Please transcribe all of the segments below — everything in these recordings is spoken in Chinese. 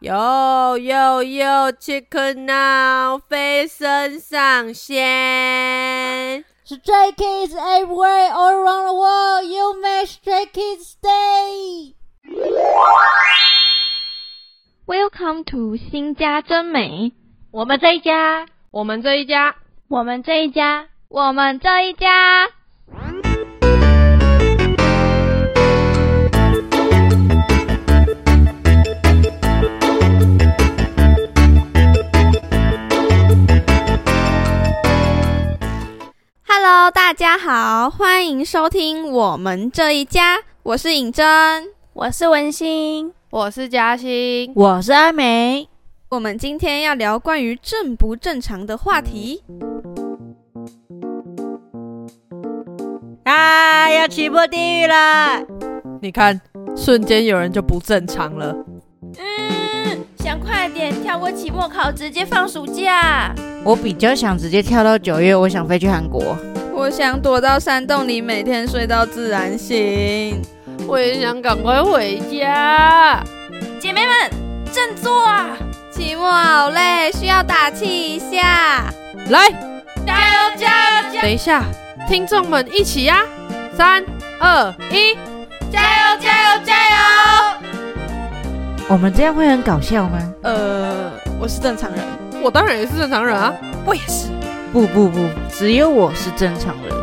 哟哟哟，Chicken Now 飞升上线。Stray Kids everywhere all around the world, you make Stray Kids stay. Welcome to 新家真美，我们这一家，我们这一家，我们这一家，我们这一家。大家好，欢迎收听我们这一家，我是尹真，我是文心。我是嘉欣。我是阿梅，我们今天要聊关于正不正常的话题。啊，要起步地狱了！你看，瞬间有人就不正常了。嗯，想快点跳过期末考，直接放暑假。我比较想直接跳到九月，我想飞去韩国。我想躲到山洞里，每天睡到自然醒。我也想赶快回家。姐妹们，振作啊！期末好累，需要打气一下。来，加油，加油，加等一下，听众们一起呀！三、二、一，加油，加油，加油！我们这样会很搞笑吗？呃，我是正常人，我当然也是正常人啊。我也是。不不不，只有我是正常人。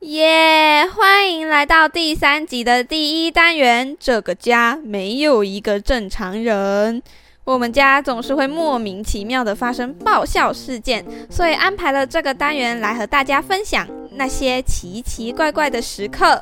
耶欢迎来到第三集的第一单元。这个家没有一个正常人，我们家总是会莫名其妙的发生爆笑事件，所以安排了这个单元来和大家分享那些奇奇怪怪的时刻。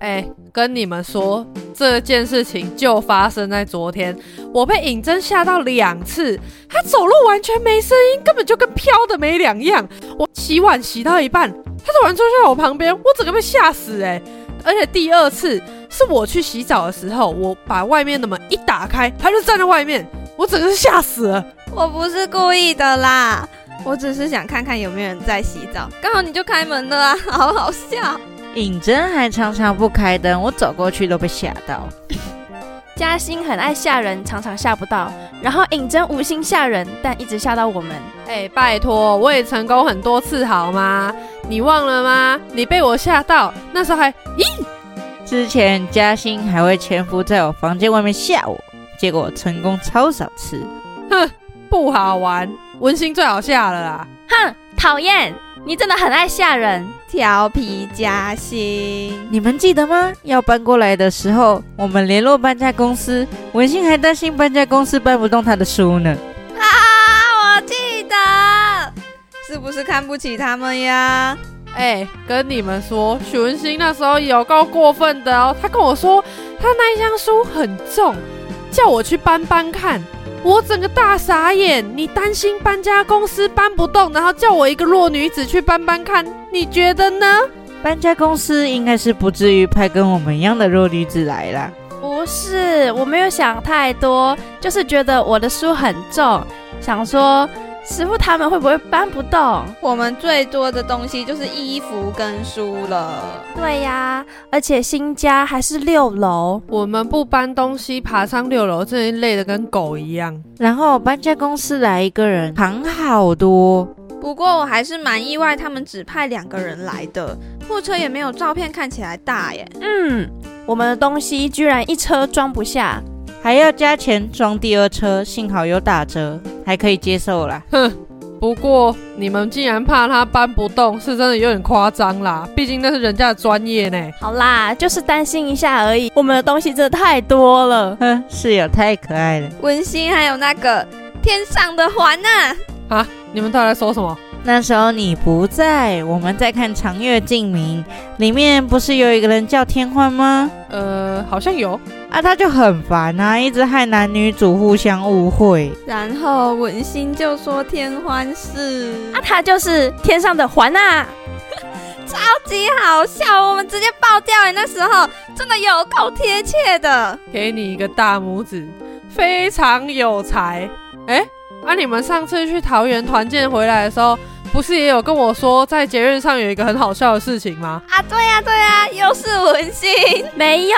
哎，跟你们说，这件事情就发生在昨天。我被尹真吓到两次，他走路完全没声音，根本就跟飘的没两样。我洗碗洗到一半，他突然出现在我旁边，我整个被吓死哎！而且第二次是我去洗澡的时候，我把外面的门一打开，他就站在外面，我整个是吓死了。我不是故意的啦，我只是想看看有没有人在洗澡，刚好你就开门了啊，好好笑。尹真还常常不开灯，我走过去都被吓到。嘉欣很爱吓人，常常吓不到。然后尹真无心吓人，但一直吓到我们。哎，拜托，我也成功很多次好吗？你忘了吗？你被我吓到，那时候还咦？之前嘉欣还会潜伏在我房间外面吓我，结果成功超少次。哼，不好玩，文心最好吓了啦。哼，讨厌！你真的很爱吓人。调皮嘉欣，你们记得吗？要搬过来的时候，我们联络搬家公司，文心还担心搬家公司搬不动他的书呢。啊，我记得，是不是看不起他们呀？哎，跟你们说，许文心那时候有够过分的哦。他跟我说，他那一箱书很重，叫我去搬搬看。我整个大傻眼。你担心搬家公司搬不动，然后叫我一个弱女子去搬搬看，你觉得呢？搬家公司应该是不至于派跟我们一样的弱女子来啦。不是，我没有想太多，就是觉得我的书很重，想说师傅他们会不会搬不动？我们最多的东西就是衣服跟书了。对呀，而且新家还是六楼，我们不搬东西，爬上六楼，真的累得跟狗一样。然后搬家公司来一个人扛好多，不过我还是蛮意外，他们只派两个人来的，货车也没有照片看起来大耶。嗯，我们的东西居然一车装不下。还要加钱装第二车，幸好有打折，还可以接受啦。哼，不过你们竟然怕他搬不动，是真的有点夸张啦。毕竟那是人家的专业呢。好啦，就是担心一下而已。我们的东西真的太多了。哼，室友太可爱了。温馨还有那个天上的环呢、啊，你们到底在说什么？那时候你不在，我们在看《长月烬明》，里面不是有一个人叫天欢吗？呃，好像有。啊，他就很烦啊，一直害男女主互相误会。然后文心就说天欢是啊，他就是天上的环啊，超级好笑，我们直接爆掉哎！那时候真的有够贴切的。给你一个大拇指，非常有才。哎，啊，你们上次去桃园团建回来的时候，不是也有跟我说，在捷运上有一个很好笑的事情吗？啊，对呀、对呀、又是文心。没有，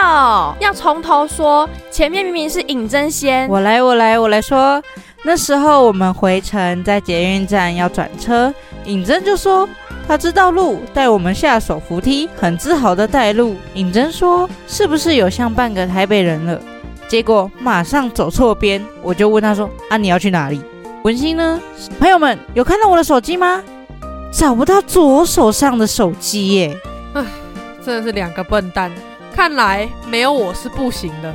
要从头说。前面明明是尹真仙，我来，我来，我来说。那时候我们回程，在捷运站要转车，尹真就说他知道路，带我们下手扶梯，很自豪的带路。尹真说是不是有像半个台北人了？结果马上走错边，我就问他说啊你要去哪里？文心呢？朋友们有看到我的手机吗？找不到左手上的手机耶。唉真的是两个笨蛋，看来没有我是不行的。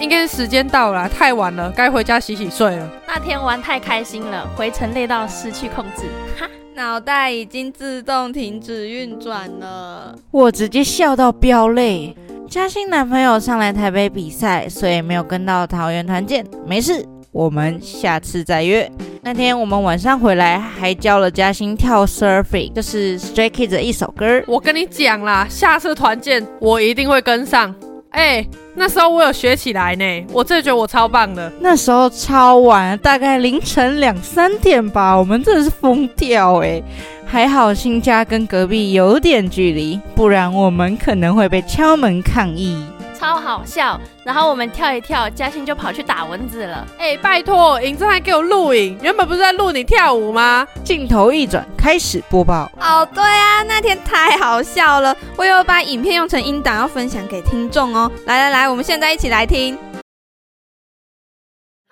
应该是时间到了，太晚了，该回家洗洗睡了。那天玩太开心了，回程累到失去控制。哈，脑袋已经自动停止运转了。我直接笑到飙泪。嘉欣男朋友上来台北比赛，所以没有跟到桃园团建。没事，我们下次再约。那天我们晚上回来，还教了嘉欣跳 surfing，就是 Stray Kids 的一首歌。我跟你讲啦，下次团建我一定会跟上。哎、那时候我有学起来呢，我真的觉得我超棒的。那时候超晚，大概凌晨两三点吧，我们真的是疯掉哎！还好新家跟隔壁有点距离，不然我们可能会被敲门抗议。超好笑。然后我们跳一跳，嘉欣就跑去打蚊子了。哎、拜托，影子还给我录影，原本不是在录你跳舞吗？镜头一转，开始播报。哦，对啊，那天太好笑了，我有把影片用成音档要分享给听众哦。来来来，我们现在一起来听。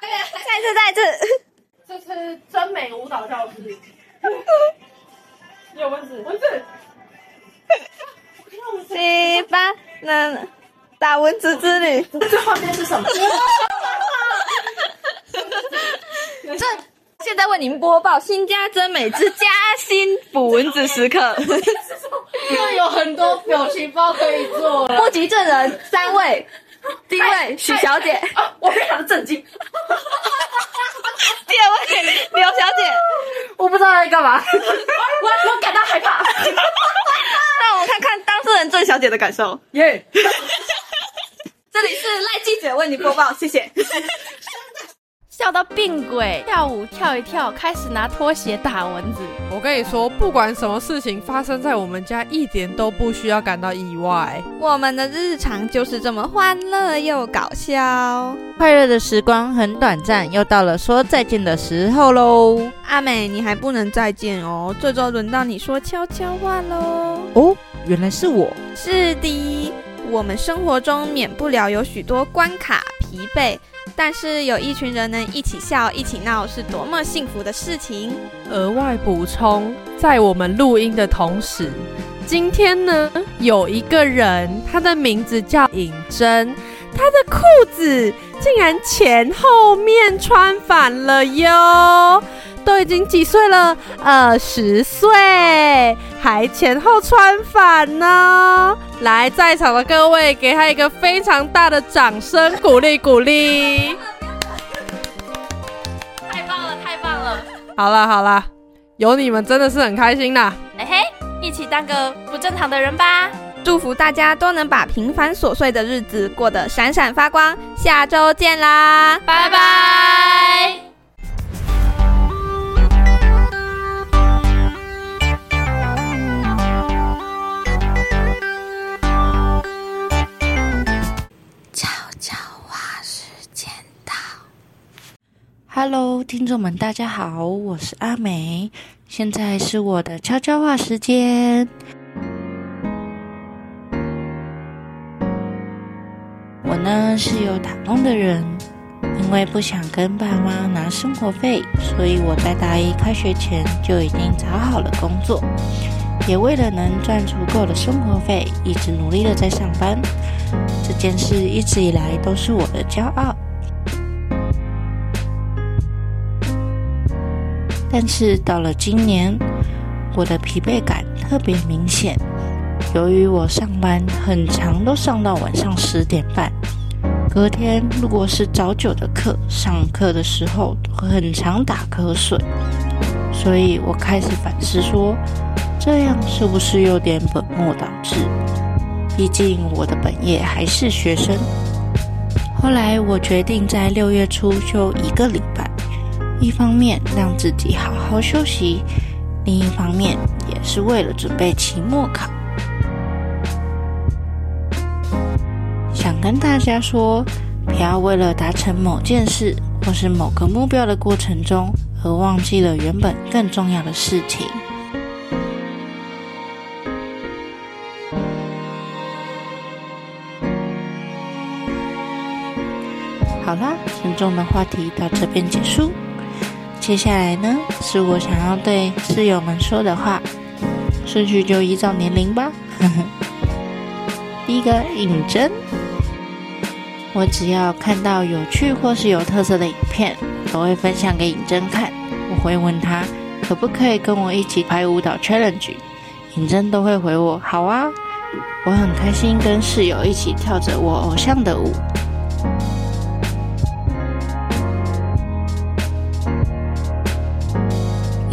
再一次，再一次。这是真美舞蹈教室。有蚊子，蚊子。七八，那打蚊子之旅。这画面是什么？这现在为您播报新家真美之嘉兴捕蚊子时刻。又有很多表情包可以做了。目击证人三位，第一位许小姐，我非常震惊，第二位刘小姐。我不知道在干嘛。我我感到害怕。让我们看看当事人郑小姐的感受。耶、这里是赖记者为你播报，谢谢。笑到病鬼，跳舞跳一跳，开始拿拖鞋打蚊子。我跟你说，不管什么事情发生在我们家，一点都不需要感到意外。我们的日常就是这么欢乐又搞笑。快乐的时光很短暂，又到了说再见的时候喽。阿美，你还不能再见哦，这周轮到你说悄悄话喽。哦，原来是我。是的，我们生活中免不了有许多关卡、疲惫，但是有一群人能一起笑、一起闹，是多么幸福的事情。额外补充，在我们录音的同时，今天呢，有一个人，他的名字叫尹真，他的裤子竟然前后面穿反了哟！都已经几岁了？二十岁，还前后穿反呢！来，在场的各位，给他一个非常大的掌声，鼓励鼓励。太棒了，太棒了！好了好了，有你们真的是很开心啦。哎嘿，一起当个不正常的人吧。祝福大家都能把平凡琐碎的日子过得闪闪发光。下周见啦！拜拜。Hello，听众们，大家好，我是阿美，现在是我的悄悄话时间。我呢是有打工的人，因为不想跟爸妈拿生活费，所以我在大一开学前就已经找好了工作，也为了能赚足够的生活费，一直努力的在上班。这件事一直以来都是我的骄傲。但是到了今年，我的疲惫感特别明显。由于我上班很长，都上到晚上十点半。隔天如果是早九的课，上课的时候很常打瞌睡，所以我开始反思说，这样是不是有点本末倒置？毕竟我的本业还是学生。后来我决定在六月初休一个礼拜，一方面让自己好好休息，另一方面也是为了准备期末考。想跟大家说，不要为了达成某件事或是某个目标的过程中，而忘记了原本更重要的事情。好啦，沉重的话题到这边结束。接下来呢，是我想要对室友们说的话，顺序就依照年龄吧。第一个，尹真，我只要看到有趣或是有特色的影片，都会分享给尹真看。我会问他可不可以跟我一起拍舞蹈 challenge，尹真都会回我好啊。我很开心跟室友一起跳着我偶像的舞。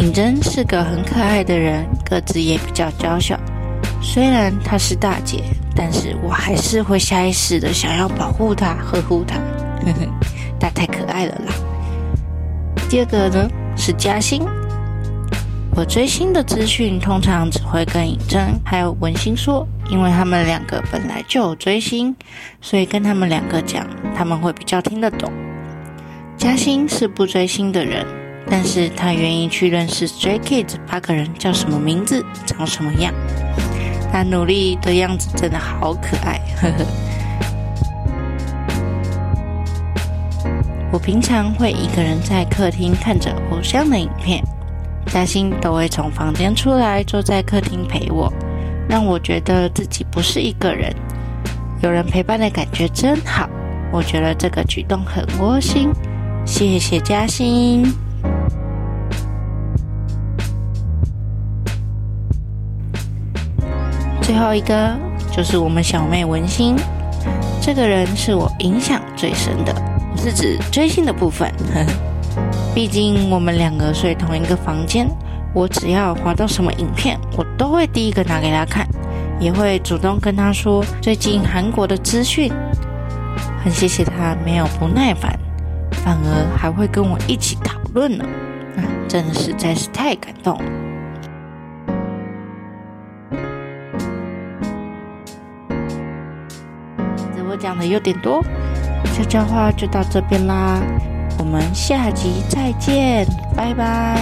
尹真是个很可爱的人，个子也比较娇小。虽然她是大姐，但是我还是会下意识的想要保护她、呵护她。呵呵，她太可爱了啦。第二个呢是嘉欣，我追星的资讯通常只会跟尹真还有文心说，因为他们两个本来就有追星，所以跟他们两个讲，他们会比较听得懂。嘉欣是不追星的人。但是他愿意去认识 Stray Kids 八个人叫什么名字，长什么样。他努力的样子真的好可爱，呵呵。我平常会一个人在客厅看着偶像的影片，嘉欣都会从房间出来坐在客厅陪我，让我觉得自己不是一个人，有人陪伴的感觉真好。我觉得这个举动很窝心，谢谢嘉欣。最后一个就是我们小妹文心，这个人是我影响最深的，是指追星的部分。毕竟我们两个睡同一个房间，我只要滑到什么影片，我都会第一个拿给他看，也会主动跟他说最近韩国的资讯。很谢谢他没有不耐烦，反而还会跟我一起讨论呢，啊，真的实在是太感动了。讲的有点多，悄悄话就到这边啦，我们下集再见，拜拜。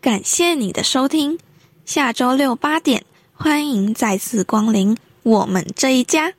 感谢你的收听，下周六八点，欢迎再次光临我们这一家。